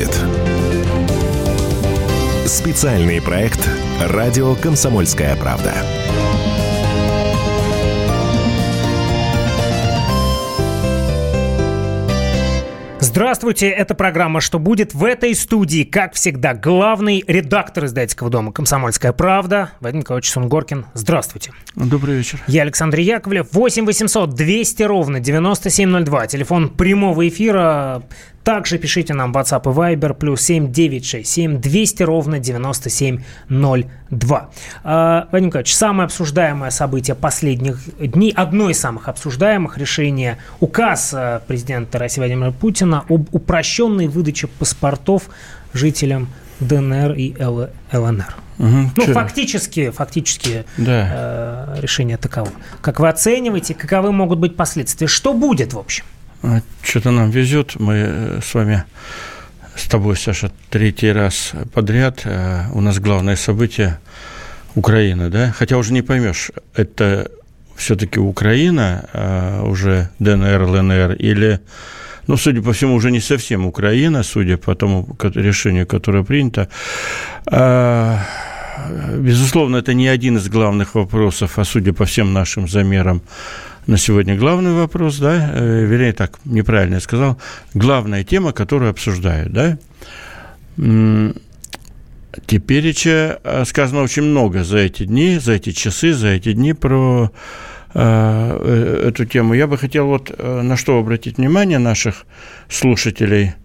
будет». Специальный проект «Радио Комсомольская правда». Здравствуйте, это программа «Что будет?» В этой студии, как всегда, главный редактор издательского дома «Комсомольская правда» Вадим Николаевич Сунгоркин. Здравствуйте. Добрый вечер. Я Александр Яковлев. 8 800 200 ровно 9702. Телефон прямого эфира. Также пишите нам WhatsApp и Viber плюс 7967 200 ровно 9702. А, Вадим Николаевич, самое обсуждаемое событие последних дней, одно из самых обсуждаемых решение, указ э, президента России Владимира Путина об упрощенной выдаче паспортов жителям ДНР и ЛНР. Угу, ну, что? фактически, фактически да. э, решение таково. Как вы оцениваете, каковы могут быть последствия? Что будет, в общем? А, Что-то нам везет. Мы э, с вами, с тобой, Саша, третий раз подряд. Э, у нас главное событие Украина, да? Хотя уже не поймешь, это все-таки Украина, а уже ДНР, ЛНР, или, ну, судя по всему, уже не совсем Украина, судя по тому решению, которое принято. А, безусловно, это не один из главных вопросов, а судя по всем нашим замерам, на сегодня главный вопрос, да, э, вернее, так, неправильно я сказал, главная тема, которую обсуждают, да. Теперь э, сказано очень много за эти дни, за эти часы, за эти дни про э, эту тему. Я бы хотел вот на что обратить внимание наших слушателей –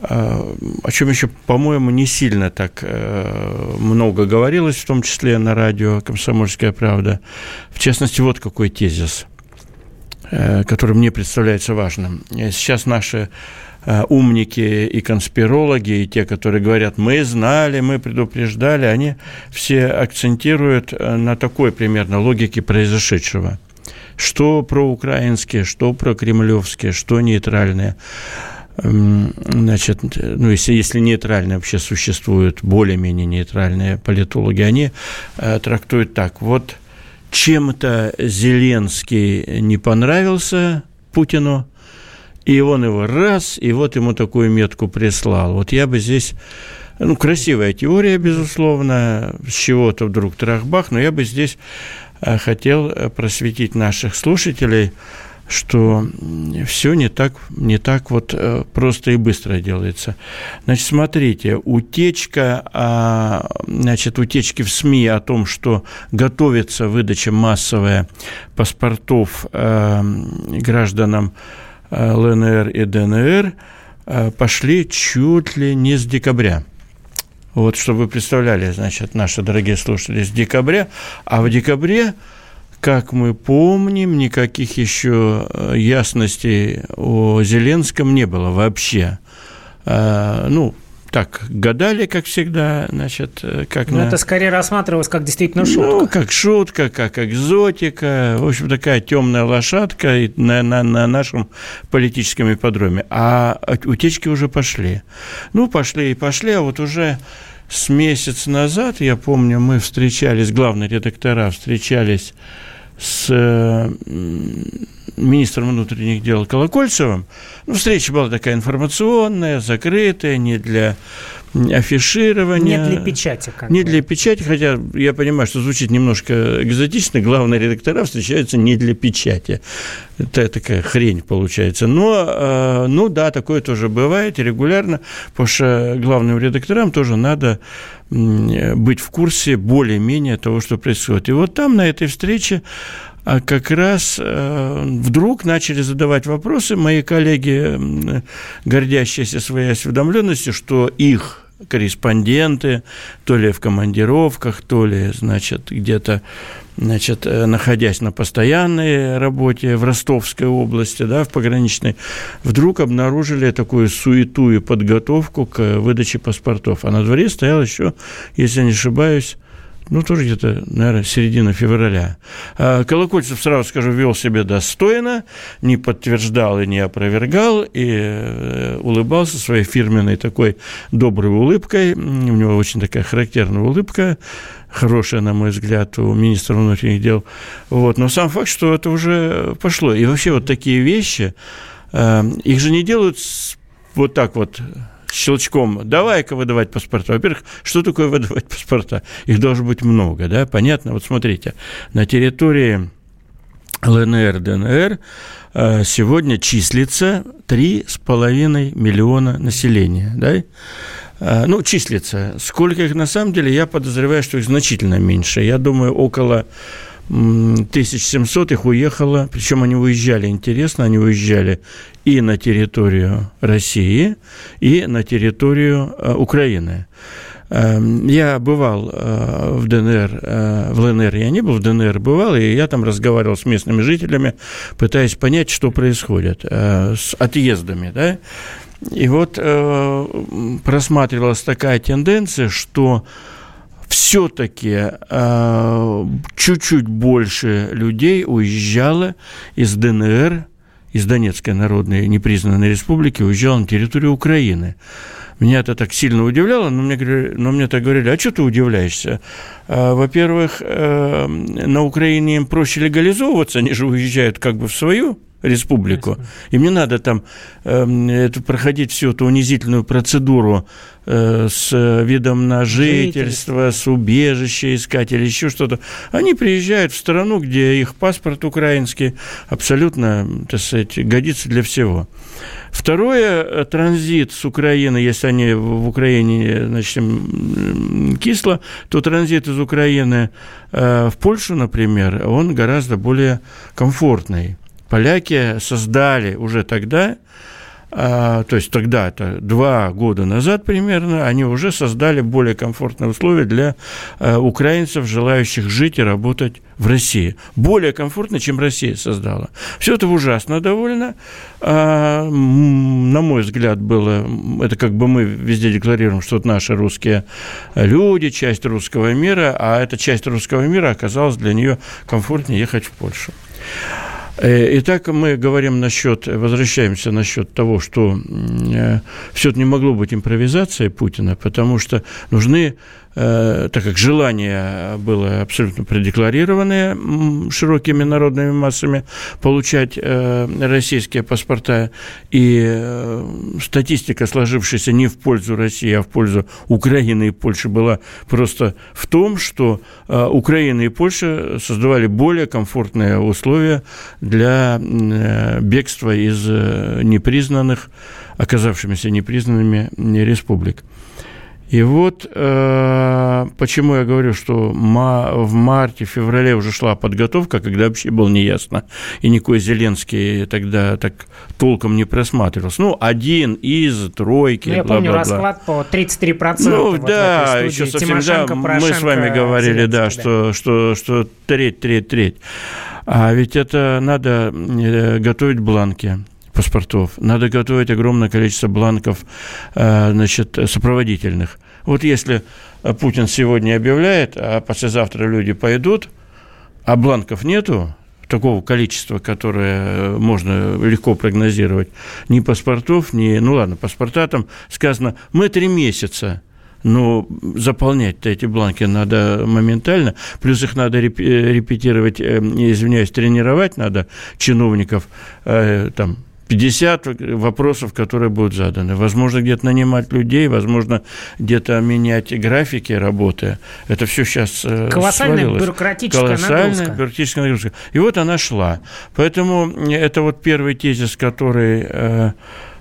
о чем еще, по-моему, не сильно так много говорилось, в том числе на радио «Комсомольская правда». В частности, вот какой тезис, который мне представляется важным. Сейчас наши умники и конспирологи, и те, которые говорят, мы знали, мы предупреждали, они все акцентируют на такой примерно логике произошедшего. Что проукраинские, что прокремлевские, что нейтральные – значит, ну, если, если нейтральные вообще существуют, более-менее нейтральные политологи, они э, трактуют так, вот чем-то Зеленский не понравился Путину, и он его раз, и вот ему такую метку прислал. Вот я бы здесь ну, красивая теория, безусловно, с чего-то вдруг трахбах, но я бы здесь э, хотел просветить наших слушателей – что все не так, не так вот э, просто и быстро делается. Значит, смотрите, утечка, а, значит, утечки в СМИ о том, что готовится выдача массовая паспортов э, гражданам э, ЛНР и ДНР, пошли чуть ли не с декабря. Вот, чтобы вы представляли, значит, наши дорогие слушатели, с декабря, а в декабре как мы помним, никаких еще э, ясностей о Зеленском не было вообще. А, ну, так гадали, как всегда, значит, э, как Ну, на... это скорее рассматривалось как действительно шутка. Ну, как шутка, как экзотика, в общем, такая темная лошадка на, на, на нашем политическом ипподроме. А утечки уже пошли. Ну, пошли и пошли, а вот уже с месяц назад, я помню, мы встречались, главные редактора встречались с министром внутренних дел Колокольцевым. Ну, встреча была такая информационная, закрытая, не для афиширования. Не для печати. Как не бы. для печати, хотя я понимаю, что звучит немножко экзотично. Главные редактора встречаются не для печати. Это такая хрень получается. Но, э, ну да, такое тоже бывает регулярно, потому что главным редакторам тоже надо быть в курсе более-менее того, что происходит. И вот там, на этой встрече, как раз э, вдруг начали задавать вопросы мои коллеги, гордящиеся своей осведомленностью, что их корреспонденты, то ли в командировках, то ли, значит, где-то, значит, э, находясь на постоянной работе в Ростовской области, да, в пограничной, вдруг обнаружили такую суету и подготовку к выдаче паспортов. А на дворе стоял еще, если не ошибаюсь, ну, тоже где-то, наверное, середина февраля. А Колокольцев, сразу скажу, вел себя достойно, не подтверждал и не опровергал, и э, улыбался своей фирменной такой доброй улыбкой. У него очень такая характерная улыбка, хорошая, на мой взгляд, у министра внутренних дел. Вот. Но сам факт, что это уже пошло. И вообще вот такие вещи, э, их же не делают вот так вот щелчком, давай-ка выдавать паспорта. Во-первых, что такое выдавать паспорта? Их должно быть много, да, понятно? Вот смотрите, на территории ЛНР, ДНР э, сегодня числится 3,5 миллиона населения, да? Э, ну, числится. Сколько их на самом деле, я подозреваю, что их значительно меньше. Я думаю, около 1700 их уехало, причем они уезжали, интересно, они уезжали и на территорию России, и на территорию э, Украины. Эм, я бывал э, в ДНР, э, в ЛНР я не был, в ДНР бывал, и я там разговаривал с местными жителями, пытаясь понять, что происходит с отъездами, да. И вот просматривалась такая тенденция, что все-таки э, чуть-чуть больше людей уезжало из ДНР, из Донецкой Народной непризнанной республики, уезжало на территорию Украины. Меня это так сильно удивляло, но мне, но мне так говорили, а что ты удивляешься? А, во-первых, э, на Украине им проще легализовываться, они же уезжают как бы в свою республику. Им не надо там э, это, проходить всю эту унизительную процедуру э, с видом на жительство, с убежище искать или еще что-то. Они приезжают в страну, где их паспорт украинский абсолютно, так сказать, годится для всего. Второе, э, транзит с Украины, если они в Украине, значит, кисло, то транзит из Украины э, в Польшу, например, он гораздо более комфортный поляки создали уже тогда, а, то есть тогда, это два года назад примерно, они уже создали более комфортные условия для а, украинцев, желающих жить и работать в России. Более комфортно, чем Россия создала. Все это ужасно довольно. А, на мой взгляд, было, это как бы мы везде декларируем, что это наши русские люди, часть русского мира, а эта часть русского мира оказалась для нее комфортнее ехать в Польшу. Э, итак, мы говорим насчет, возвращаемся насчет того, что э, все это не могло быть импровизацией Путина, потому что нужны Э, так как желание было абсолютно предекларированное широкими народными массами получать российские паспорта, и статистика, сложившаяся не в пользу России, а в пользу Украины и Польши, была просто в том, что Украина и Польша создавали более комфортные условия для бегства из непризнанных, оказавшимися непризнанными республик. И вот э, почему я говорю, что ма- в марте, феврале уже шла подготовка, когда вообще было неясно, и никакой Зеленский тогда так толком не просматривался. Ну, один из тройки. Ну, я помню расклад по 33%. Ну, вот да, еще совсем, да, мы с вами говорили, да, да, что, что, что треть, треть, треть. А ведь это надо э, готовить бланки паспортов. Надо готовить огромное количество бланков э, значит, сопроводительных. Вот если Путин сегодня объявляет, а послезавтра люди пойдут, а бланков нету, такого количества, которое можно легко прогнозировать, ни паспортов, ни... Ну ладно, паспорта там сказано, мы три месяца но заполнять-то эти бланки надо моментально, плюс их надо репетировать, э, извиняюсь, тренировать надо чиновников, э, там, 50 вопросов, которые будут заданы. Возможно, где-то нанимать людей, возможно, где-то менять графики работы. Это все сейчас э, Колоссальная свалилось. бюрократическая Колоссальная нагрузка. бюрократическая нагрузка. И вот она шла. Поэтому это вот первый тезис, который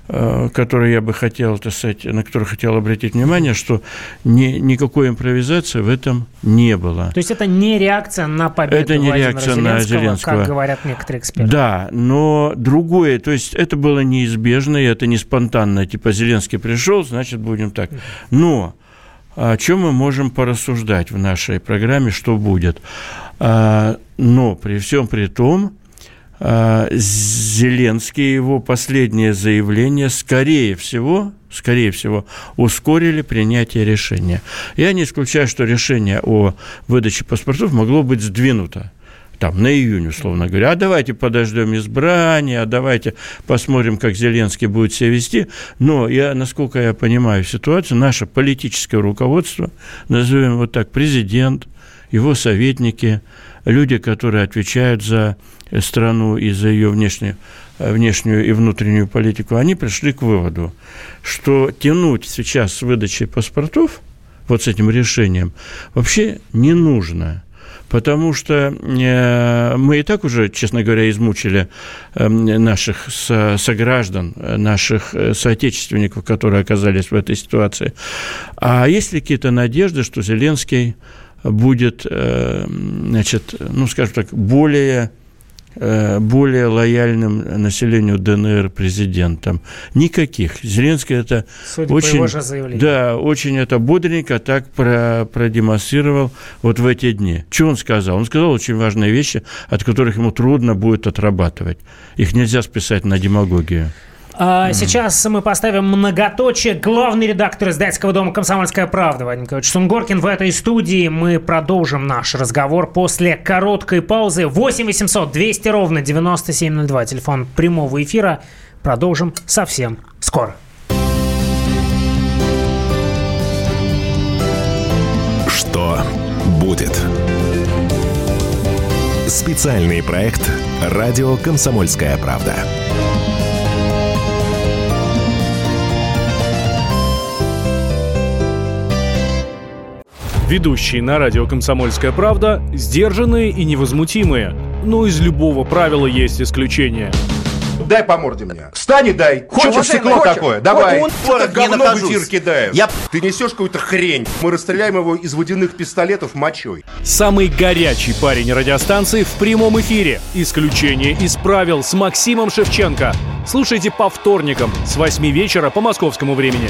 э, который я бы хотел, так сказать, на который хотел обратить внимание, что ни, никакой импровизации в этом не было. То есть это не реакция на победу Это не Владимира реакция Зеленского, на Зеленского, как говорят некоторые эксперты. Да, но другое, то есть это было неизбежно, и это не спонтанно, типа Зеленский пришел, значит, будем так. Но о чем мы можем порассуждать в нашей программе, что будет? А, но при всем при том, Зеленский, его последнее заявление, скорее всего, скорее всего, ускорили принятие решения. Я не исключаю, что решение о выдаче паспортов могло быть сдвинуто там, на июнь, условно говоря, а давайте подождем избрания, а давайте посмотрим, как Зеленский будет себя вести. Но я, насколько я понимаю ситуацию, наше политическое руководство, назовем вот так, президент, его советники – люди, которые отвечают за страну и за ее внешнюю, внешнюю и внутреннюю политику, они пришли к выводу, что тянуть сейчас с выдачей паспортов, вот с этим решением, вообще не нужно – потому что э, мы и так уже, честно говоря, измучили эм, наших сограждан, наших э, соотечественников, которые оказались в этой ситуации. А есть ли какие-то надежды, что Зеленский будет, э, значит, ну, скажем так, более Э, более лояльным населению ДНР президентом. Никаких. Зеленский это Судя очень, по его да, очень это бодренько так про, продемонстрировал вот в эти дни. Что он сказал? Он сказал очень важные вещи, от которых ему трудно будет отрабатывать. Их нельзя списать на демагогию. А, сейчас мы поставим многоточие. Главный редактор издательского дома «Комсомольская правда» Вадим Николаевич Сунгоркин в этой студии. Мы продолжим наш разговор после короткой паузы. 8 800 200 ровно 9702. Телефон прямого эфира. Продолжим совсем скоро. Что будет? Специальный проект «Радио Комсомольская правда». Ведущие на радио «Комсомольская правда» сдержанные и невозмутимые. Но из любого правила есть исключение. Дай по морде мне. Встань и дай. Хочешь Что, стекло хочешь? такое? Давай. Он это говно в эфир кидает. Я... Ты несешь какую-то хрень. Мы расстреляем его из водяных пистолетов мочой. Самый горячий парень радиостанции в прямом эфире. Исключение из правил с Максимом Шевченко. Слушайте по вторникам с 8 вечера по московскому времени.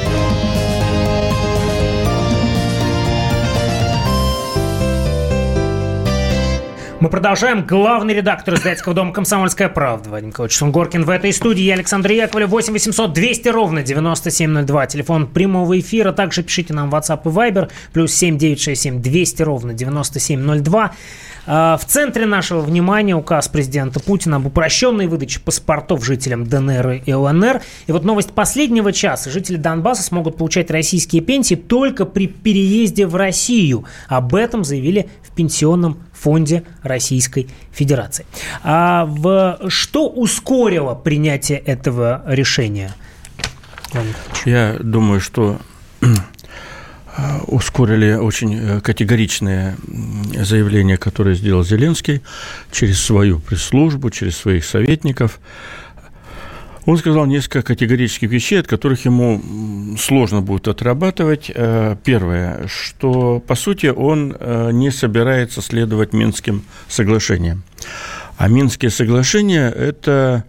Мы продолжаем. Главный редактор издательского дома «Комсомольская правда» Вадим Николаевич Сунгоркин в этой студии. Я Александр Яковлев. 8 800 200 ровно 9702. Телефон прямого эфира. Также пишите нам в WhatsApp и Viber. Плюс 7 967 200 ровно 9702. А, в центре нашего внимания указ президента Путина об упрощенной выдаче паспортов жителям ДНР и ЛНР. И вот новость последнего часа. Жители Донбасса смогут получать российские пенсии только при переезде в Россию. Об этом заявили в Пенсионном фонде Российской Федерации. А в что ускорило принятие этого решения? Я думаю, что Э, ускорили очень э, категоричные заявления, которые сделал Зеленский через свою пресс-службу, через своих советников. Он сказал несколько категорических вещей, от которых ему сложно будет отрабатывать. Э, первое, что, по сути, он не собирается следовать Минским соглашениям. А Минские соглашения – это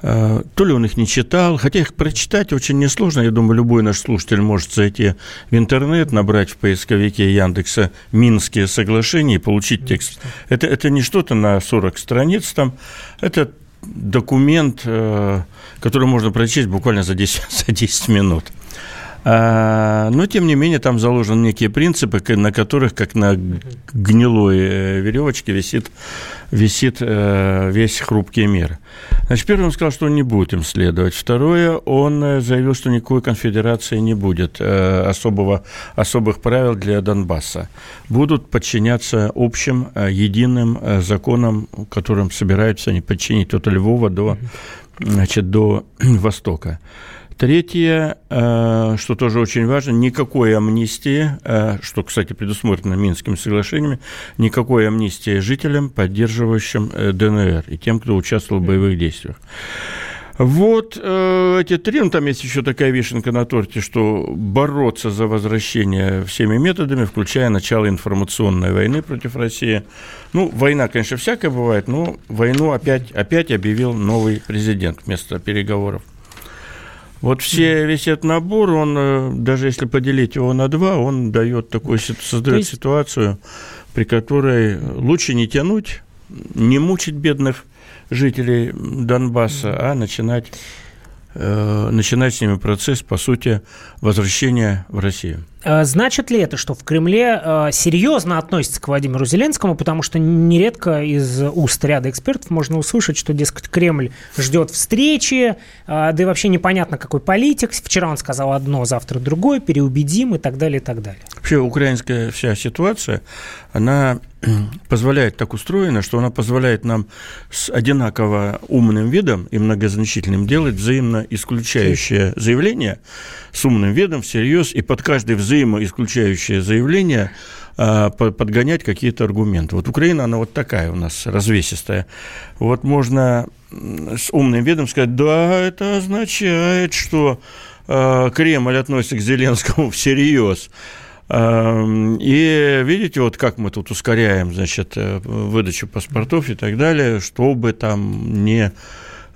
Э, то ли он их не читал, хотя их прочитать очень несложно. Я думаю, любой наш слушатель может зайти в интернет, набрать в поисковике Яндекса «Минские соглашения» и получить текст. Это, это не что-то на 40 страниц там, это документ, э, который можно прочесть буквально за 10, за 10 минут. А, но, тем не менее, там заложены некие принципы, на которых, как на гнилой э, веревочке, висит, висит э, весь хрупкий мир. Значит, первое, он сказал, что он не будет им следовать. Второе, он э, заявил, что никакой конфедерации не будет, особого, особых правил для Донбасса. Будут подчиняться общим, единым законам, которым собираются они подчинить от Львова до, значит, до Востока. Третье, э, что тоже очень важно, никакой амнистии, э, что, кстати, предусмотрено Минскими соглашениями, никакой амнистии жителям, поддерживающим э, ДНР и тем, кто участвовал в боевых действиях. Вот э, эти три, ну там есть еще такая вишенка на торте, что бороться за возвращение всеми методами, включая начало информационной войны против России. Ну, война, конечно, всякая бывает, но войну опять, опять объявил новый президент вместо переговоров. Вот все, весь этот набор, он, э, даже если поделить его на два, он дает такую, создает есть... ситуацию, при которой лучше не тянуть, не мучить бедных жителей Донбасса, а начинать, э, начинать с ними процесс, по сути, возвращения в Россию. Э, значит ли это, что в Кремле э, серьезно относятся к Владимиру Зеленскому, потому что нередко из уст ряда экспертов можно услышать, что, дескать, Кремль ждет встречи, да и вообще непонятно, какой политик. Вчера он сказал одно, завтра другое, переубедим и так далее, и так далее. Вообще украинская вся ситуация, она позволяет так устроена, что она позволяет нам с одинаково умным видом и многозначительным делать взаимно исключающее заявление с умным видом всерьез и под каждое взаимоисключающее заявление а, подгонять какие-то аргументы. Вот Украина, она вот такая у нас, развесистая. Вот можно с умным видом сказать, да, это означает, что а, Кремль относится к Зеленскому всерьез. И видите, вот как мы тут ускоряем, значит, э, выдачу паспортов и так далее, чтобы там не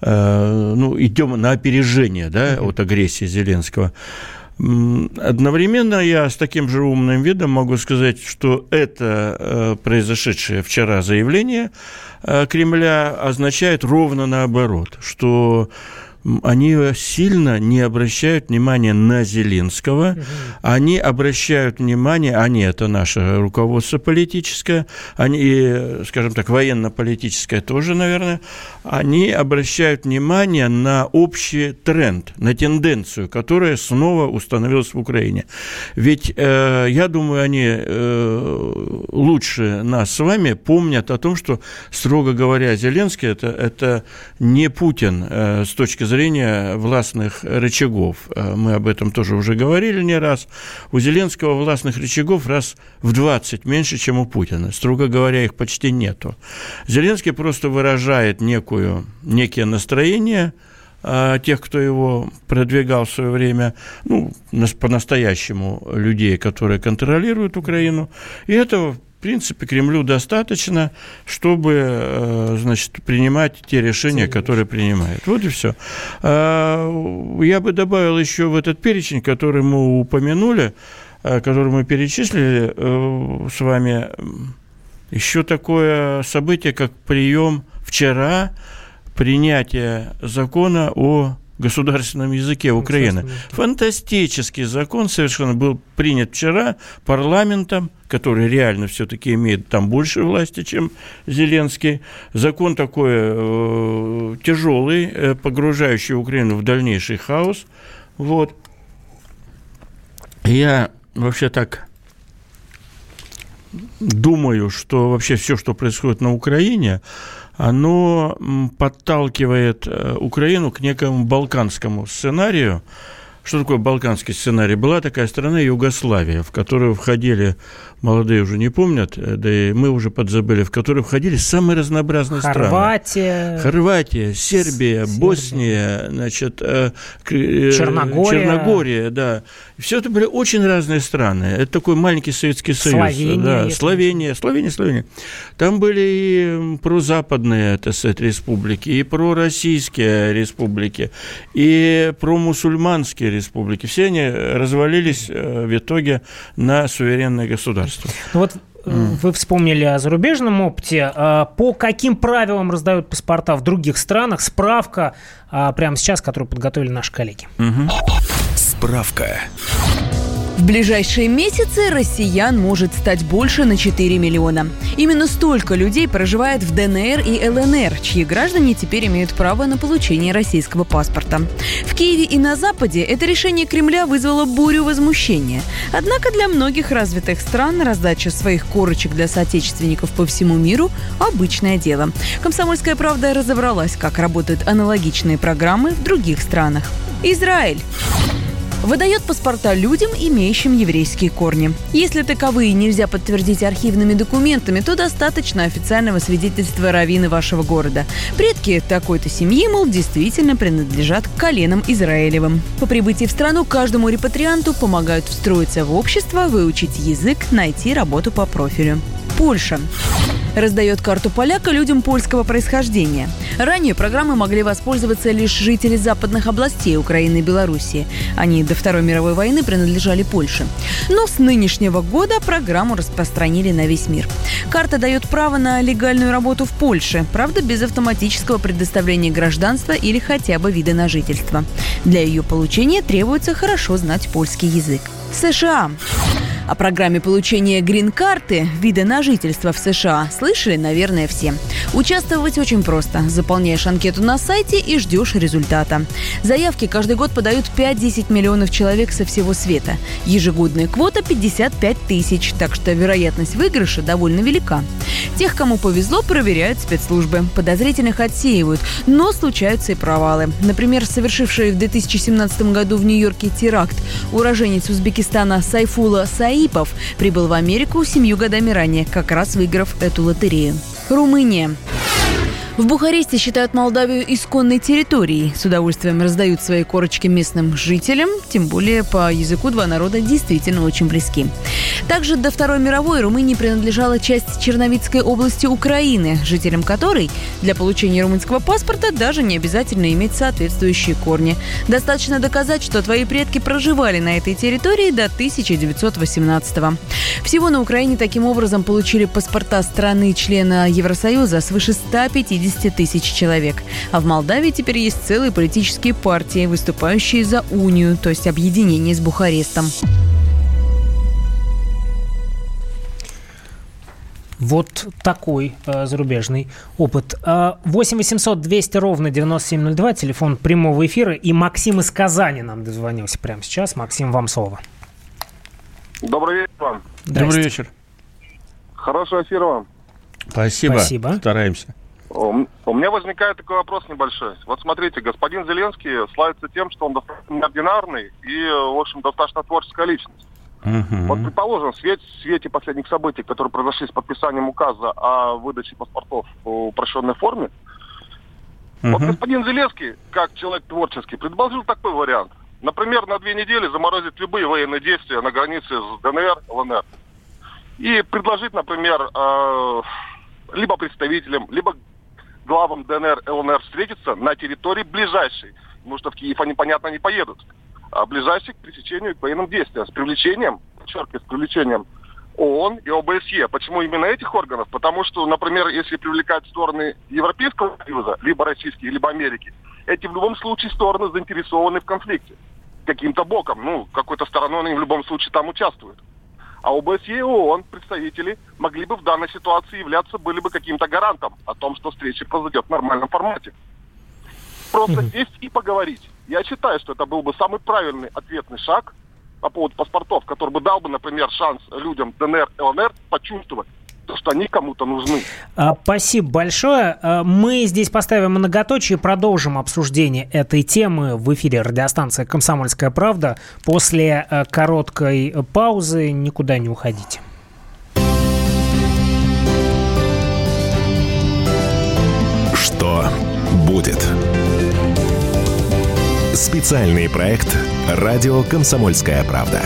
э, ну, идем на опережение да, от агрессии Зеленского. Одновременно я с таким же умным видом могу сказать, что это э, произошедшее вчера заявление Кремля означает ровно наоборот, что они сильно не обращают внимания на Зеленского, угу. они обращают внимание, они это наше руководство политическое, они, скажем так, военно-политическое тоже, наверное, они обращают внимание на общий тренд, на тенденцию, которая снова установилась в Украине. Ведь, э, я думаю, они э, лучше нас с вами помнят о том, что, строго говоря, Зеленский это, это не Путин э, с точки зрения властных рычагов. Э, мы об этом тоже уже говорили не раз. У Зеленского властных рычагов раз в 20 меньше, чем у Путина. Строго говоря, их почти нету. Зеленский просто выражает некую некие настроения а, тех, кто его продвигал в свое время, ну, по-настоящему людей, которые контролируют Украину. И этого, в принципе, Кремлю достаточно, чтобы, э, значит, принимать те решения, которые принимает. Вот и все. А, я бы добавил еще в этот перечень, который мы упомянули, э, который мы перечислили э, с вами, еще такое событие, как прием вчера принятие закона о государственном языке Украины. Фантастический закон совершенно был принят вчера парламентом, который реально все-таки имеет там больше власти, чем Зеленский. Закон такой э, тяжелый, э, погружающий Украину в дальнейший хаос. Вот. Я вообще так думаю, что вообще все, что происходит на Украине, оно подталкивает э, Украину к некому балканскому сценарию, что такое балканский сценарий? Была такая страна Югославия, в которую входили, молодые уже не помнят, э, да и мы уже подзабыли, в которую входили самые разнообразные Хорватия, страны. Хорватия. Сербия, Сербия, Босния, значит, э, Черногория. Черногория, да. Все это были очень разные страны. Это такой маленький Советский Союз. Словения. Да, Словения, Словения, Словения. Там были и прозападные, так сказать, республики, и пророссийские республики, и промусульманские республики. Все они развалились э, в итоге на суверенное государство. Ну вот вы вспомнили о зарубежном опыте. А по каким правилам раздают паспорта в других странах? Справка а, прямо сейчас, которую подготовили наши коллеги. Угу. Справка. В ближайшие месяцы россиян может стать больше на 4 миллиона. Именно столько людей проживает в ДНР и ЛНР, чьи граждане теперь имеют право на получение российского паспорта. В Киеве и на Западе это решение Кремля вызвало бурю возмущения. Однако для многих развитых стран раздача своих корочек для соотечественников по всему миру – обычное дело. «Комсомольская правда» разобралась, как работают аналогичные программы в других странах. Израиль выдает паспорта людям, имеющим еврейские корни. Если таковые нельзя подтвердить архивными документами, то достаточно официального свидетельства раввина вашего города. Предки такой-то семьи, мол, действительно принадлежат к коленам Израилевым. По прибытии в страну каждому репатрианту помогают встроиться в общество, выучить язык, найти работу по профилю. Польша раздает карту поляка людям польского происхождения. Ранее программы могли воспользоваться лишь жители западных областей Украины и Белоруссии. Они до Второй мировой войны принадлежали Польше. Но с нынешнего года программу распространили на весь мир. Карта дает право на легальную работу в Польше, правда без автоматического предоставления гражданства или хотя бы вида на жительство. Для ее получения требуется хорошо знать польский язык. США. О программе получения грин-карты, вида на жительство в США, слышали, наверное, все. Участвовать очень просто. Заполняешь анкету на сайте и ждешь результата. Заявки каждый год подают 5-10 миллионов человек со всего света. Ежегодная квота 55 тысяч, так что вероятность выигрыша довольно велика. Тех, кому повезло, проверяют спецслужбы. Подозрительных отсеивают, но случаются и провалы. Например, совершивший в 2017 году в Нью-Йорке теракт уроженец Узбекистана Сайфула Саид Аипов прибыл в Америку семью годами ранее, как раз выиграв эту лотерею. Румыния. В Бухаресте считают Молдавию исконной территорией. С удовольствием раздают свои корочки местным жителям, тем более по языку два народа действительно очень близки. Также до Второй мировой Румынии принадлежала часть Черновицкой области Украины, жителям которой для получения румынского паспорта даже не обязательно иметь соответствующие корни. Достаточно доказать, что твои предки проживали на этой территории до 1918 -го. Всего на Украине таким образом получили паспорта страны-члена Евросоюза свыше 150 50 тысяч человек. А в Молдавии теперь есть целые политические партии, выступающие за унию, то есть объединение с Бухарестом. Вот такой э, зарубежный опыт. Э, 8 800 200 ровно 9702, телефон прямого эфира. И Максим из Казани нам дозвонился прямо сейчас. Максим, вам слово. Добрый вечер вам. Добрый вечер. Хорошего эфира вам. Спасибо. Спасибо. Стараемся. У меня возникает такой вопрос небольшой. Вот смотрите, господин Зеленский славится тем, что он достаточно неординарный и, в общем, достаточно творческая личность. Мгм. Вот, предположим, в свете, в свете последних событий, которые произошли с подписанием указа о выдаче паспортов в упрощенной форме, вот Мгм. господин Зеленский, как человек творческий, предложил такой вариант. Например, на две недели заморозить любые военные действия на границе с ДНР, ЛНР. И предложить, например, э, либо представителям, либо главам ДНР, ЛНР встретиться на территории ближайшей, потому что в Киев они, понятно, не поедут, а ближайшей к пресечению к военным действиям, с привлечением, подчеркиваю, с привлечением ООН и ОБСЕ. Почему именно этих органов? Потому что, например, если привлекать стороны Европейского Союза, либо российские, либо Америки, эти в любом случае стороны заинтересованы в конфликте. Каким-то боком, ну, какой-то стороной они в любом случае там участвуют. А ОБСЕ и ООН представители могли бы в данной ситуации являться, были бы каким-то гарантом о том, что встреча произойдет в нормальном формате. Просто сесть и поговорить. Я считаю, что это был бы самый правильный ответный шаг по поводу паспортов, который бы дал бы, например, шанс людям ДНР, ЛНР почувствовать, то, что они кому-то нужны. А, Спасибо большое. А, Мы здесь поставим многоточие и продолжим обсуждение этой темы в эфире радиостанции «Комсомольская правда». После э, короткой паузы никуда не уходите. Что будет? Специальный проект «Радио Комсомольская правда».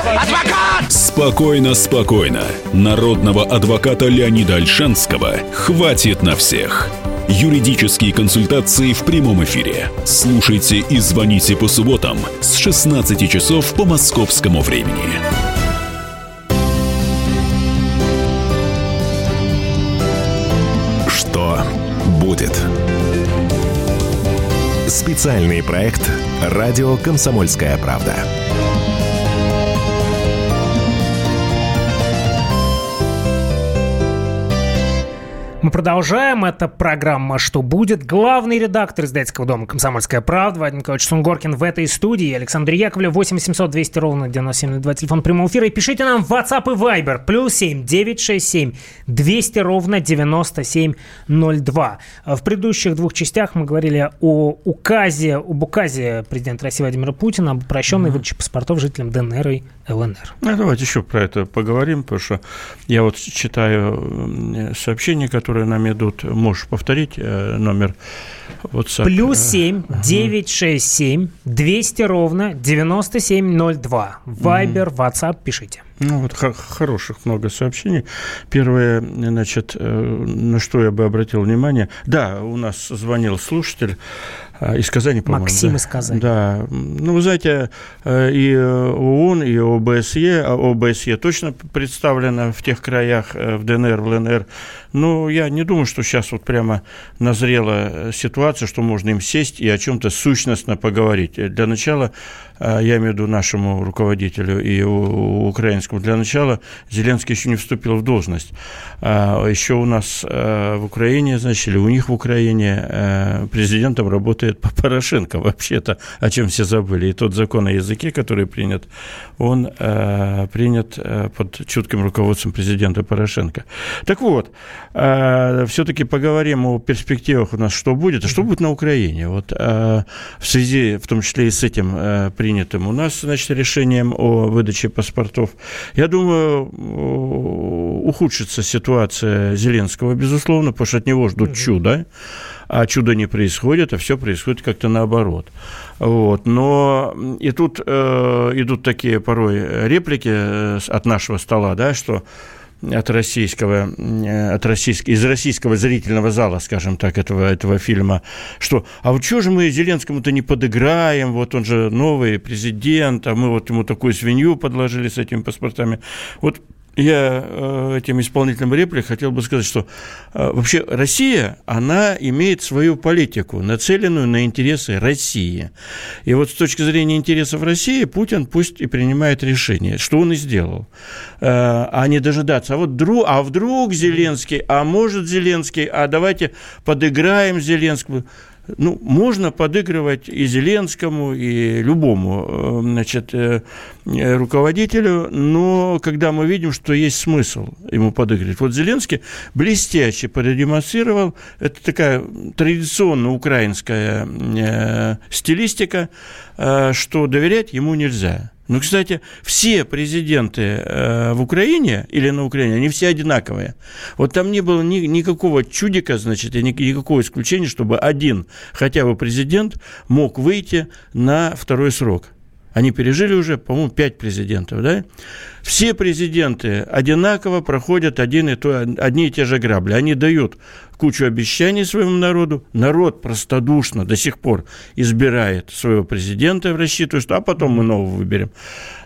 Адвокат! Спокойно, спокойно. Народного адвоката Леонида Альшанского хватит на всех. Юридические консультации в прямом эфире. Слушайте и звоните по субботам с 16 часов по московскому времени. Что будет? Специальный проект «Радио Комсомольская правда». Мы продолжаем. Это программа «Что будет?». Главный редактор издательского дома «Комсомольская правда» Вадим Николаевич Сунгоркин в этой студии. Александр Яковлев, 8 800 200 ровно 9702, телефон прямого эфира. И пишите нам в WhatsApp и Viber. Плюс 7 967 200 ровно 9702. В предыдущих двух частях мы говорили о указе, об указе президента России Владимира Путина об упрощенной выдаче паспортов жителям ДНР и ЛНР. Ну, давайте еще про это поговорим, потому что я вот читаю м, сообщения, которые нам идут. Можешь повторить э, номер WhatsApp? Плюс Э, 7 967 200 ровно 9702. Вайбер, WhatsApp, пишите. Ну, вот хороших много сообщений. Первое, значит, э, на что я бы обратил внимание. Да, у нас звонил слушатель из Казани, по-моему. Максим да? из Казани. Да. Ну, вы знаете, э, и ООН, и ОБСЕ, а ОБСЕ точно представлено в тех краях, э, в ДНР, в ЛНР. Но я не думаю, что сейчас вот прямо назрела ситуация, что можно им сесть и о чем-то сущностно поговорить. Для начала, э, я имею в виду нашему руководителю и украинскому, для начала Зеленский еще не вступил в должность. А еще у нас в Украине, значит, или у них в Украине президентом работает по Порошенко вообще-то, о чем все забыли. И тот закон о языке, который принят, он принят под чутким руководством президента Порошенко. Так вот, все-таки поговорим о перспективах у нас, что будет, а что будет на Украине. Вот в связи, в том числе и с этим э, принятым у нас, значит, решением о выдаче паспортов, я думаю, ухудшится ситуация Зеленского, безусловно, потому что от него ждут чуда а чудо не происходит, а все происходит как-то наоборот. Вот. Но и тут э, идут такие порой реплики э, от нашего стола, да, что от российского, э, от российского, из российского зрительного зала, скажем так, этого, этого фильма, что а вот что же мы Зеленскому-то не подыграем, вот он же новый президент, а мы вот ему такую свинью подложили с этими паспортами. Вот я э, этим исполнителям реплик хотел бы сказать, что э, вообще Россия, она имеет свою политику, нацеленную на интересы России. И вот с точки зрения интересов России Путин пусть и принимает решение, что он и сделал. Э, а не дожидаться, а вот вдруг, а вдруг Зеленский, а может Зеленский, а давайте подыграем Зеленскому ну, можно подыгрывать и Зеленскому, и любому э, значит, э, руководителю, но когда мы видим, что есть смысл ему подыгрывать. Вот Зеленский блестяще продемонстрировал, это такая традиционно украинская э, стилистика, что доверять ему нельзя. Ну, кстати, все президенты э, в Украине или на Украине, они все одинаковые. Вот там не было ни, никакого чудика, значит, и никакого исключения, чтобы один хотя бы президент мог выйти на второй срок. Они пережили уже, по-моему, пять президентов, да? Все президенты одинаково проходят один и то, одни и те же грабли. Они дают кучу обещаний своему народу. Народ простодушно до сих пор избирает своего президента, рассчитывая, что а потом мы нового выберем.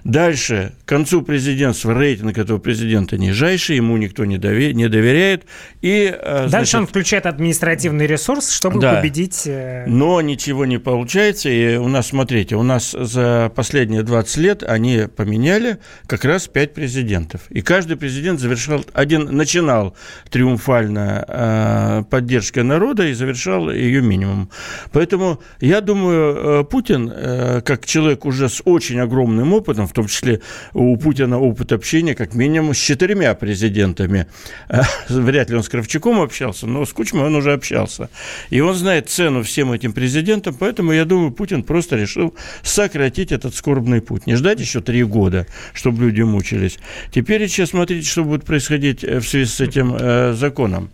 Дальше, к концу президентства рейтинг этого президента нижайший, ему никто не, дове- не доверяет. И, а, Дальше значит, он включает административный ресурс, чтобы да, победить... Э, но ничего не получается. И у нас, смотрите, у нас за последние 20 лет они поменяли как раз 5 президентов. И каждый президент завершал, один начинал триумфально э, поддержкой народа и завершал ее минимум. Поэтому я думаю, э, Путин, э, как человек уже с очень огромным опытом, том числе у Путина опыт общения как минимум с четырьмя президентами. А, вряд ли он с Кравчуком общался, но с Кучмой он уже общался. И он знает цену всем этим президентам, поэтому, я думаю, Путин просто решил сократить этот скорбный путь. Не ждать еще три года, чтобы люди мучились. Теперь сейчас смотрите, что будет происходить в связи с этим э, законом.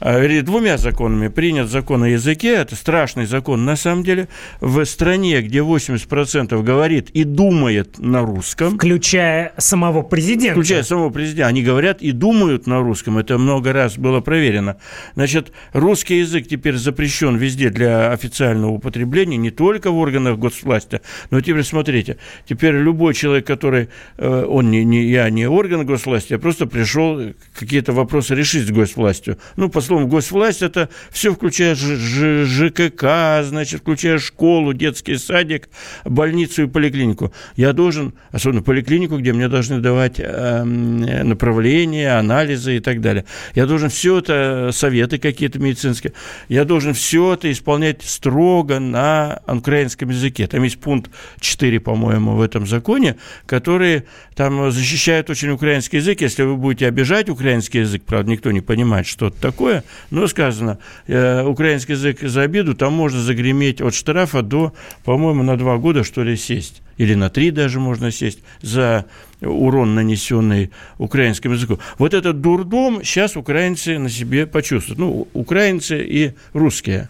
Э, двумя законами. Принят закон о языке, это страшный закон. На самом деле, в стране, где 80% говорит и думает на русском... Включая самого президента. Включая самого президента. Они говорят и думают на русском. Это много раз было проверено. Значит, русский язык теперь запрещен везде для официального употребления, не только в органах госвласти, но теперь смотрите, теперь любой человек, который, э, он не, не я не орган госвласти, я просто пришел какие-то вопросы решить с госвластью. Ну, по словом, госвласть это все включая ЖКК, значит, включая школу, детский садик, больницу и поликлинику. Я должен, особенно поликлинику, где мне должны давать э, направления, анализы и так далее. Я должен все это, советы какие-то медицинские, я должен все это исполнять строго на украинском языке. Там есть пункт 4, по-моему, в этом законе, который там защищает очень украинский язык. Если вы будете обижать украинский язык, правда, никто не понимает, что это такое, но сказано, э, украинский язык за обиду, там можно загреметь от штрафа до, по-моему, на два года, что ли, сесть. Или на три даже можно сесть за урон, нанесенный украинскому языку. Вот этот дурдом сейчас украинцы на себе почувствуют. Ну, украинцы и русские.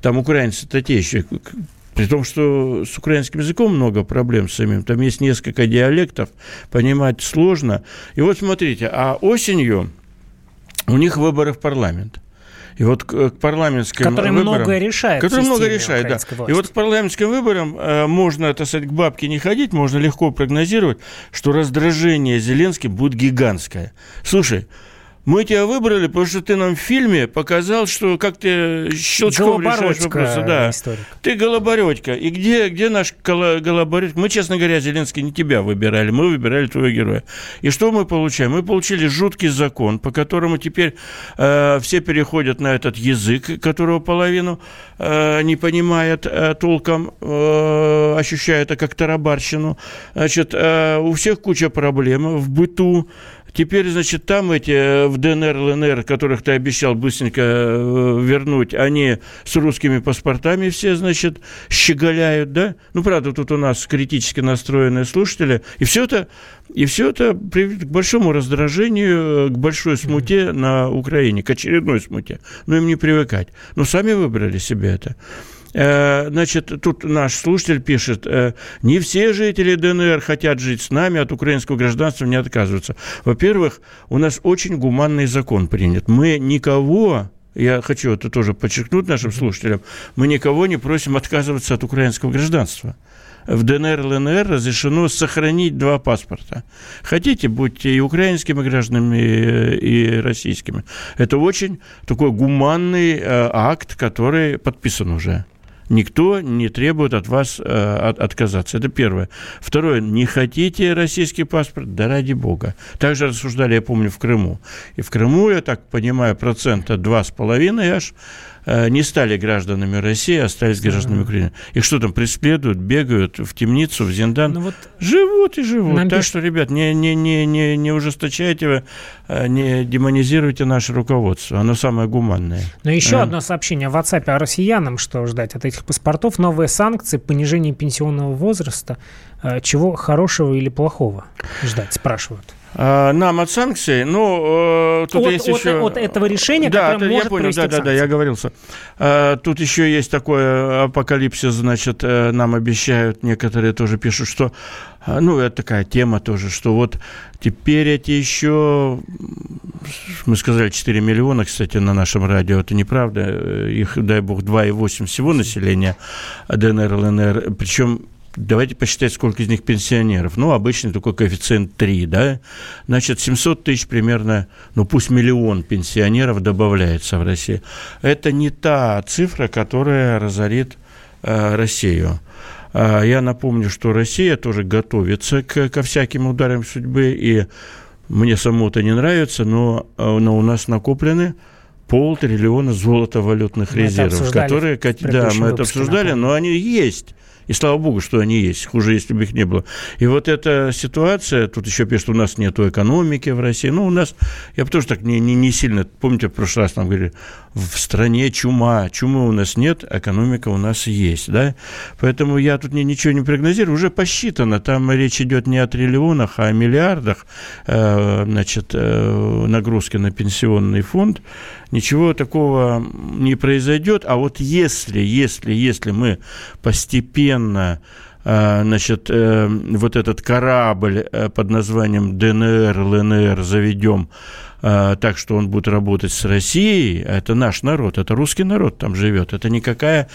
Там украинцы-то те еще При том, что с украинским языком много проблем самим. Там есть несколько диалектов, понимать сложно. И вот смотрите, а осенью у них выборы в парламент. И вот к, парламентским который выборам... многое решает. Который много решает, да. Власти. И вот к парламентским выборам э, можно, так сказать, к бабке не ходить, можно легко прогнозировать, что раздражение Зеленским будет гигантское. Слушай, мы тебя выбрали, потому что ты нам в фильме показал, что как ты щелчком решаешь вопросы. Да. Историк. Ты голобородька. И где, где наш голобородька? Мы, честно говоря, Зеленский не тебя выбирали, мы выбирали твоего героя. И что мы получаем? Мы получили жуткий закон, по которому теперь э, все переходят на этот язык, которого половину э, не понимает э, толком, э, ощущает это как тарабарщину. Значит, э, у всех куча проблем в быту, Теперь, значит, там эти э, в ДНР, ЛНР, которых ты обещал быстренько э, вернуть, они с русскими паспортами все, значит, щеголяют, да? Ну, правда, тут у нас критически настроенные слушатели. И все это, и все это приведет к большому раздражению, э, к большой смуте на Украине, к очередной смуте. Но им не привыкать. Но сами выбрали себе это. Э, значит, тут наш слушатель пишет, э, не все жители ДНР хотят жить с нами, от украинского гражданства не отказываются. Во-первых, у нас очень гуманный закон принят. Мы никого я хочу это тоже подчеркнуть нашим слушателям, мы никого не просим отказываться от украинского гражданства. В ДНР, ЛНР разрешено сохранить два паспорта. Хотите, будьте и украинскими гражданами, и российскими. Это очень такой гуманный э, акт, который подписан уже. Никто не требует от вас э, от, отказаться. Это первое. Второе. Не хотите российский паспорт? Да ради бога. Также рассуждали, я помню, в Крыму. И в Крыму, я так понимаю, процента два с половиной аж не стали гражданами России, а остались гражданами Украины. Их что там, преследуют, бегают в темницу, в Зиндан? Ну, вот живут и живут. Так пишут... что, ребят, не, не, не, не, не ужесточайте э, не демонизируйте наше руководство. Оно самое гуманное. Но еще а? одно сообщение в WhatsApp о россиянам, что ждать от этих паспортов. Новые санкции, понижение пенсионного возраста. Чего хорошего или плохого ждать, спрашивают. А, нам от санкций, ну, э, тут от, есть от, еще... От этого решения, да, которое может я понял, да, да, да, я говорился. А, тут еще есть такое апокалипсис, значит, э, нам обещают, некоторые тоже пишут, что, а, ну, это такая тема тоже, что вот теперь эти еще, мы сказали 4 миллиона, кстати, на нашем радио, это неправда, их, дай бог, 2,8 всего населения ДНР, ЛНР, причем давайте посчитать, сколько из них пенсионеров. Ну, обычный такой коэффициент 3, да? Значит, 700 тысяч примерно, ну, пусть миллион пенсионеров добавляется в России. Это не та цифра, которая разорит э, Россию. А я напомню, что Россия тоже готовится к, ко всяким ударам судьбы, и мне самому-то не нравится, но, э, но у нас накоплены полтриллиона золотовалютных мы резервов, которые, да, мы это обсуждали, но они есть. И слава богу, что они есть. Хуже, если бы их не было. И вот эта ситуация, тут еще пишут, у нас нет экономики в России. Ну, у нас, я бы тоже так не, не, не сильно, помните, в прошлый раз нам говорили, в стране чума. Чумы у нас нет, экономика у нас есть, да? Поэтому я тут ничего не прогнозирую. Уже посчитано, там речь идет не о триллионах, а о миллиардах, э, значит, э, нагрузки на пенсионный фонд. Ничего такого не произойдет. А вот если, если, если мы постепенно э, значит, вот этот корабль под названием ДНР, ЛНР заведем так, что он будет работать с Россией, это наш народ, это русский народ там живет. Это никакая,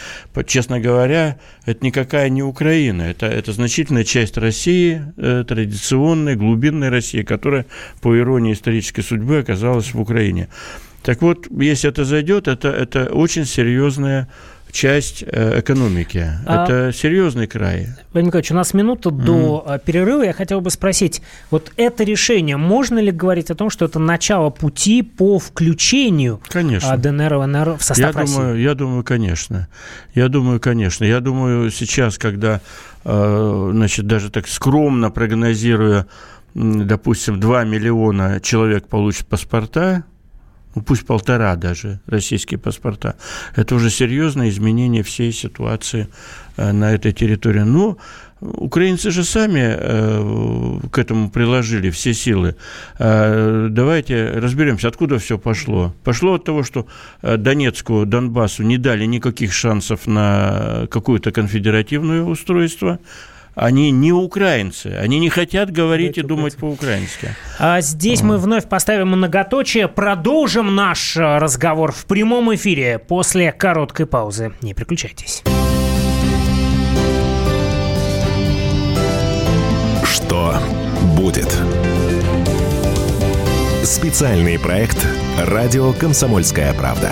честно говоря, это никакая не Украина. Это, это значительная часть России, э, традиционной, глубинной России, которая, по иронии исторической судьбы, оказалась в Украине. Так вот, если это зайдет, это, это очень серьезная часть э, экономики. А, это серьезный край. Владимир Николаевич, у нас минута mm-hmm. до э, перерыва. Я хотел бы спросить, вот это решение, можно ли говорить о том, что это начало пути по включению конечно. ДНР, ЛНР в состав я России? Думаю, я думаю, конечно. Я думаю, конечно. Я думаю, сейчас, когда, э, значит, даже так скромно прогнозируя, допустим, 2 миллиона человек получат паспорта, ну, пусть полтора даже российские паспорта, это уже серьезное изменение всей ситуации э, на этой территории. Но Украинцы же сами э, к этому приложили все силы. Э, давайте разберемся, откуда все пошло. Пошло от того, что Донецку, Донбассу не дали никаких шансов на какое-то конфедеративное устройство они не украинцы, они не хотят говорить и думать по-украински. А здесь мы вновь поставим многоточие, продолжим наш э, разговор в прямом эфире после короткой паузы. Не переключайтесь. Что будет? Специальный проект «Радио Комсомольская правда».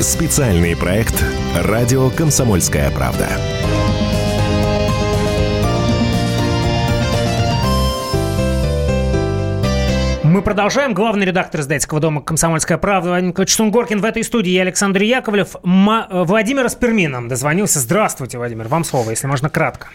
Специальный проект «Радио Комсомольская правда». Мы продолжаем. Главный редактор издательского дома «Комсомольская правда» Владимир Николаевич Сунгоркин. В этой студии я Александр Яковлев. Ма- Владимир Аспирмин нам дозвонился. Здравствуйте, Владимир. Вам слово, если можно, кратко.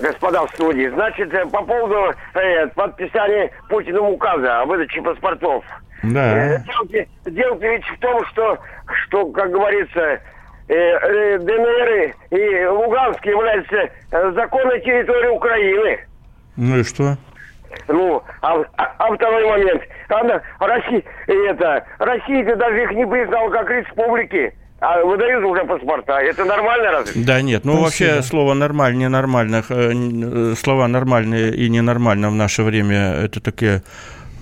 Господа в студии. Значит, э, по поводу э, подписания Путиным указа о выдаче паспортов – да. Дело, дело ведь в том, что, что как говорится, э, э, ДНР и Луганск являются э, законной территорией Украины. Ну и что? Ну, а, а, а второй момент. Она, Россия, это, Россия даже их не признала как республики. А выдают уже паспорта. Это нормально разве? Да нет, ну Спасибо. вообще слово нормально, ненормальных, слова нормальные и ненормально в наше время это такие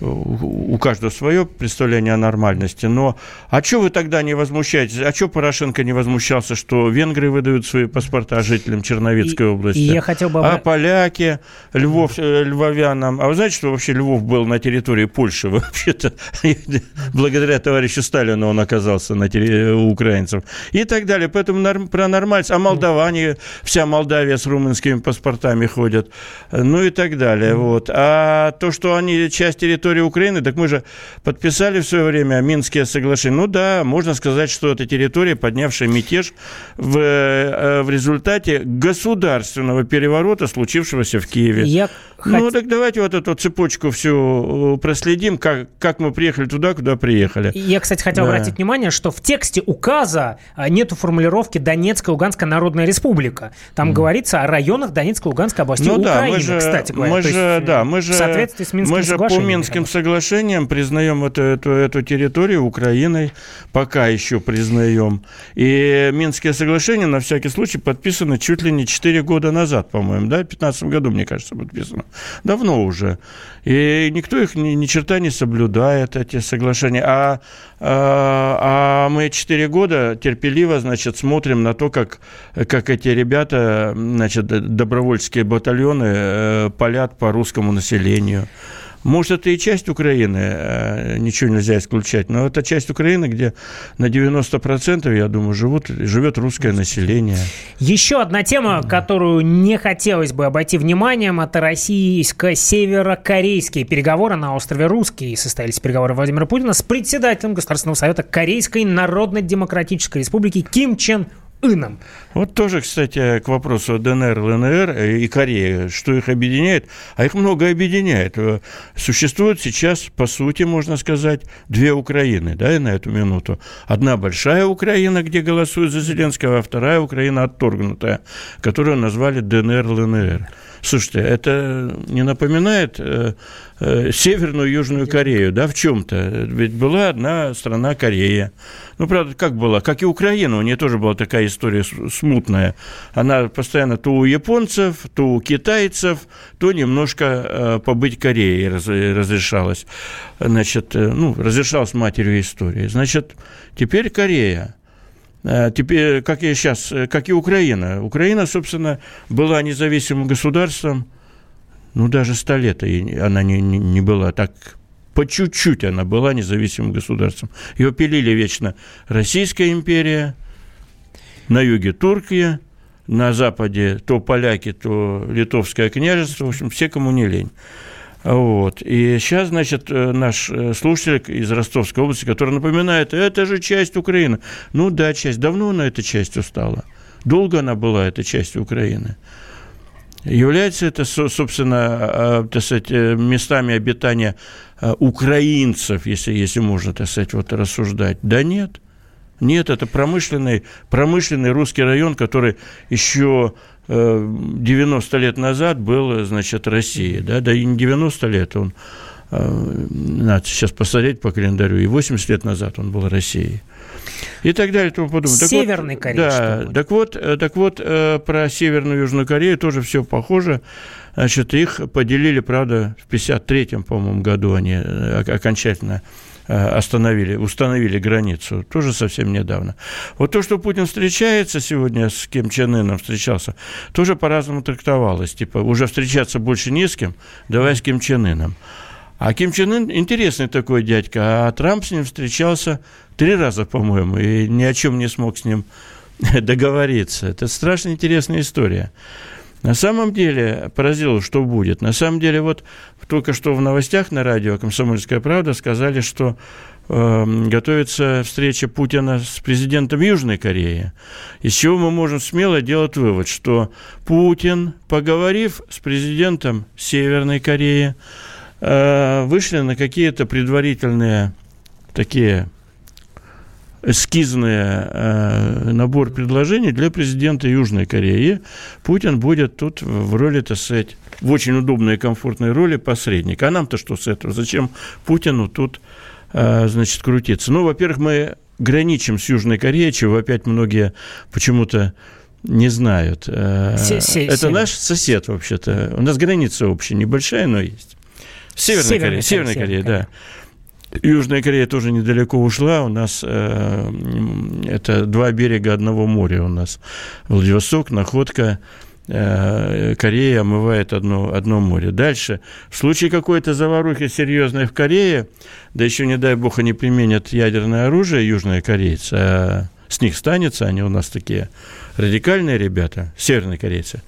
у каждого свое представление о нормальности, но а что вы тогда не возмущаетесь? А что Порошенко не возмущался, что венгры выдают свои паспорта жителям Черновицкой и, области? И я хотел бы... А поляки, Львов, э, львовянам... А вы знаете, что вообще Львов был на территории Польши вообще-то? Благодаря товарищу Сталину он оказался на территории украинцев. И так далее. Поэтому норм, про нормальность. А молдаване, вся Молдавия с румынскими паспортами ходят. Ну и так далее. Вот. А то, что они часть территории территории Украины, так мы же подписали в свое время Минские соглашения. Ну да, можно сказать, что это территория, поднявшая мятеж в, э, в результате государственного переворота, случившегося в Киеве. Я ну, так давайте вот эту цепочку всю э, проследим, как, как мы приехали туда, куда приехали. Я, кстати, хотел да. обратить внимание, что в тексте указа а, нету формулировки Донецкая Луганская Народная Республика. Там mm. говорится о районах Донецкой Луганской области ну, Украины, да, мы же, кстати говоря. Мы же, да, мы же, в соответствии с Минским мы же по Минским соглашениям признаем эту, эту, эту территорию Украиной, пока еще признаем. И Минские соглашения, на всякий случай, подписаны чуть ли не 4 года назад, по-моему, да, в 2015 году, мне кажется, подписано давно уже. И никто их ни, ни черта не соблюдает, эти соглашения. А, а, а мы четыре года терпеливо, значит, смотрим на то, как, как эти ребята, значит, добровольческие батальоны э, палят по русскому населению. Может, это и часть Украины, э, ничего нельзя исключать, но это часть Украины, где на 90%, я думаю, живут, живет русское население. Еще одна тема, которую не хотелось бы обойти вниманием, это российско-северокорейские переговоры на острове Русский. Состоялись переговоры Владимира Путина с председателем Государственного совета Корейской Народно-Демократической Республики Ким Чен Ином. Вот тоже, кстати, к вопросу ДНР, ЛНР и Кореи, что их объединяет, а их много объединяет. Существует сейчас, по сути, можно сказать, две Украины, да, на эту минуту. Одна большая Украина, где голосуют за Зеленского, а вторая Украина отторгнутая, которую назвали ДНР, ЛНР. Слушайте, это не напоминает э, э, Северную и Южную Корею, да, в чем-то? Ведь была одна страна Корея. Ну, правда, как была? Как и Украина, у нее тоже была такая история смутная. Она постоянно то у японцев, то у китайцев, то немножко э, побыть Кореей раз, разрешалось. Значит, ну, разрешалась матерью истории. Значит, теперь Корея. Э, теперь, как и сейчас, э, как и Украина. Украина, собственно, была независимым государством ну, даже 100 лет она не, не, не была так по чуть-чуть она была независимым государством. Ее пилили вечно Российская империя, на юге Турция, на западе то поляки, то литовское княжество, в общем, все кому не лень. Вот. И сейчас, значит, э, наш э, слушатель из Ростовской области, который напоминает, это же часть Украины. Ну да, часть. Давно она этой частью стала. Долго она была этой частью Украины. Является это, собственно, а, так сказать, э, местами обитания украинцев, если, если можно, так сказать, вот рассуждать? Да нет. Нет, это промышленный, промышленный русский район, который еще 90 лет назад был, значит, Россия, да, да и не 90 лет, он, э, надо сейчас посмотреть по календарю, и 80 лет назад он был Россией. И так далее, и тому подобное. Северной вот, Кореи. Да, так вот, э, так вот, э, про Северную и Южную Корею тоже все похоже. Значит, их поделили, правда, в 53-м, по-моему, году они окончательно Э, остановили, установили границу, тоже совсем недавно. Вот то, что Путин встречается сегодня с Ким Чен Ыном, встречался, тоже по-разному трактовалось. Типа, уже встречаться больше не с кем, давай с Ким Чен Ыном. А Ким Чен Ын интересный такой дядька, а Трамп с ним встречался три раза, по-моему, и ни о чем не смог с ним договориться. Это страшно интересная история. На самом деле поразило, что будет. На самом деле вот только что в новостях на радио «Комсомольская правда» сказали, что э, готовится встреча Путина с президентом Южной Кореи, из чего мы можем смело делать вывод, что Путин, поговорив с президентом Северной Кореи, э, вышли на какие-то предварительные такие эскизный э, набор предложений для президента Южной Кореи. Путин будет тут в роли, так сказать, в очень удобной и комфортной роли посредника. А нам-то что с этого? Зачем Путину тут, э, значит, крутиться? Ну, во-первых, мы граничим с Южной Кореей, чего опять многие почему-то не знают. Э, это наш сосед, вообще-то. У нас граница общая, небольшая, но есть. Северная, Северная Корея, Северная Корея, Корея, да. Южная Корея тоже недалеко ушла. У нас э, это два берега одного моря у нас. Владивосток, Находка, э, Корея омывает одно, одно море. Дальше, в случае какой-то заварухи серьезной в Корее, да еще, не дай бог, они применят ядерное оружие, южные корейцы, а с них станется, они у нас такие радикальные ребята, северные корейцы,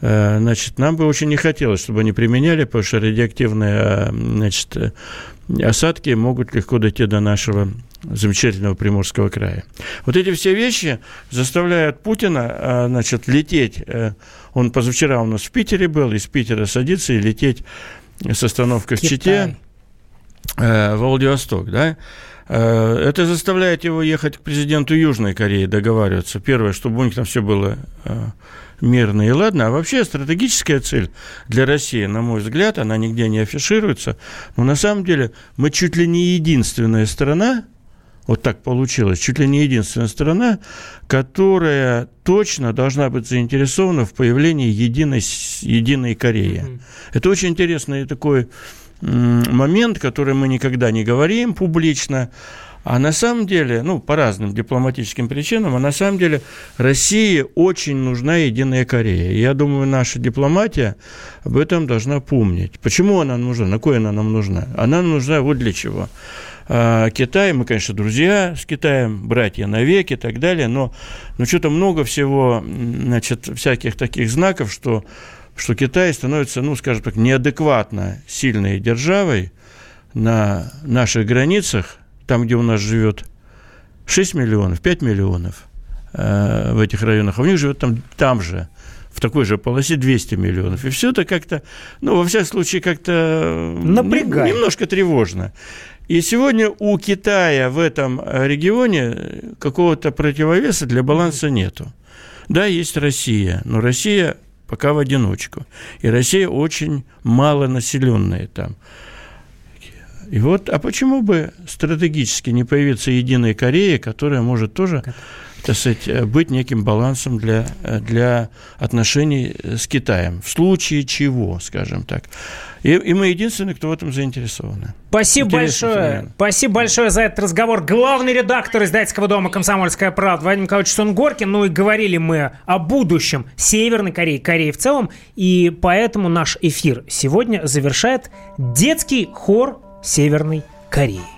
значит, нам бы очень не хотелось, чтобы они применяли, потому что радиоактивные а, значит, осадки могут легко дойти до нашего замечательного Приморского края. Вот эти все вещи заставляют Путина значит, лететь. Э, он позавчера у нас в Питере был, из Питера садиться и лететь с остановкой в Чите э, в Владивосток. Да? Э, это заставляет его ехать к президенту Южной Кореи, договариваться. Первое, чтобы у них там все было мирно и ладно. А вообще стратегическая цель для России, на мой взгляд, она нигде не афишируется. Но на самом деле мы чуть ли не единственная страна, вот так получилось, чуть ли не единственная страна, которая точно должна быть заинтересована в появлении единой, единой Кореи. Mm-hmm. Это очень интересный такой момент, который мы никогда не говорим публично, а на самом деле, ну, по разным дипломатическим причинам, а на самом деле России очень нужна единая Корея. Я думаю, наша дипломатия об этом должна помнить. Почему она нужна? На кое она нам нужна? Она нужна вот для чего. А, Китай, мы, конечно, друзья с Китаем, братья навеки и так далее, но, но что-то много всего, значит, всяких таких знаков, что, что Китай становится, ну, скажем так, неадекватно сильной державой на наших границах, там, где у нас живет 6 миллионов, 5 миллионов э, в этих районах, а у них живет там, там же, в такой же полосе 200 миллионов. И все это как-то, ну, во всяком случае, как-то Напрягает. немножко тревожно. И сегодня у Китая в этом регионе какого-то противовеса для баланса нету. Да, есть Россия, но Россия пока в одиночку. И Россия очень малонаселенная там. И вот, а почему бы стратегически не появиться единая Корея, которая может тоже так сказать, быть неким балансом для, для отношений с Китаем. В случае чего, скажем так. И, и мы единственные, кто в этом заинтересованы. Спасибо большое. Феномен. Спасибо большое за этот разговор. Главный редактор издательского дома «Комсомольская правда» Вадим Николаевич Сунгоркин. Ну и говорили мы о будущем Северной Кореи, Кореи в целом. И поэтому наш эфир сегодня завершает детский хор Северной Кореи.